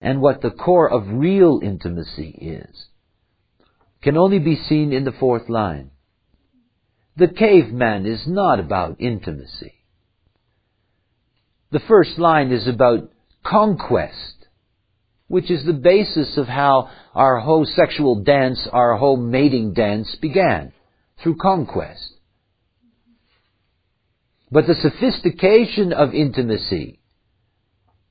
and what the core of real intimacy is can only be seen in the fourth line. The caveman is not about intimacy. The first line is about conquest, which is the basis of how our whole sexual dance, our whole mating dance began, through conquest. But the sophistication of intimacy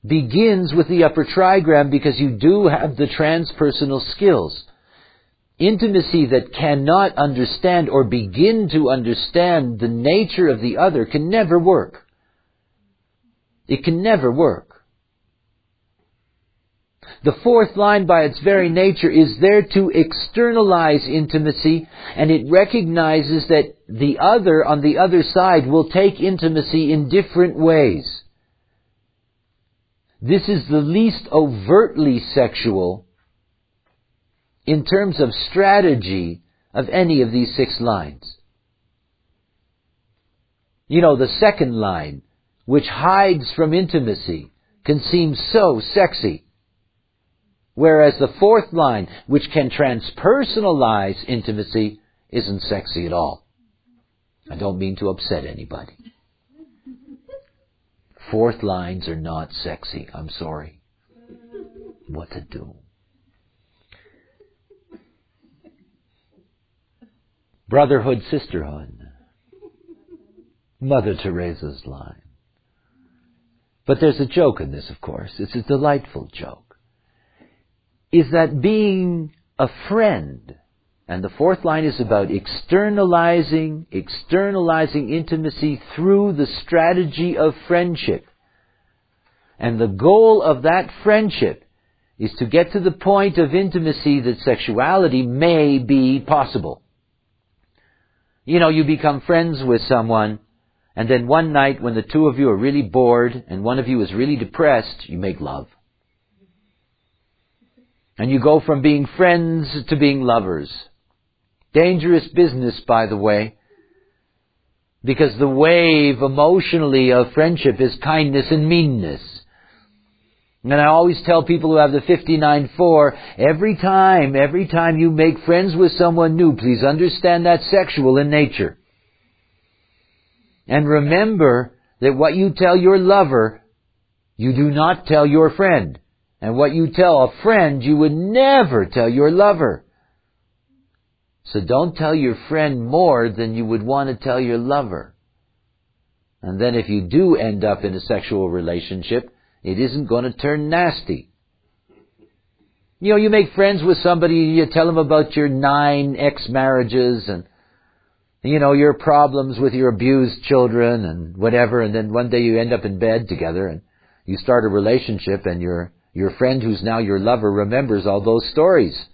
begins with the upper trigram because you do have the transpersonal skills. Intimacy that cannot understand or begin to understand the nature of the other can never work. It can never work. The fourth line by its very nature is there to externalize intimacy and it recognizes that the other on the other side will take intimacy in different ways. This is the least overtly sexual in terms of strategy of any of these six lines. You know, the second line, which hides from intimacy, can seem so sexy. Whereas the fourth line, which can transpersonalize intimacy, isn't sexy at all. I don't mean to upset anybody. Fourth lines are not sexy. I'm sorry. What to do? Brotherhood, sisterhood. Mother Teresa's line. But there's a joke in this, of course. It's a delightful joke. Is that being a friend, and the fourth line is about externalizing, externalizing intimacy through the strategy of friendship. And the goal of that friendship is to get to the point of intimacy that sexuality may be possible. You know, you become friends with someone, and then one night when the two of you are really bored and one of you is really depressed, you make love. And you go from being friends to being lovers. Dangerous business, by the way. Because the wave emotionally of friendship is kindness and meanness. And I always tell people who have the 59-4, every time, every time you make friends with someone new, please understand that's sexual in nature. And remember that what you tell your lover, you do not tell your friend. And what you tell a friend, you would never tell your lover. So don't tell your friend more than you would want to tell your lover. And then if you do end up in a sexual relationship, it isn't going to turn nasty. You know, you make friends with somebody, you tell them about your nine ex-marriages and, you know, your problems with your abused children and whatever, and then one day you end up in bed together and you start a relationship and your, your friend who's now your lover remembers all those stories.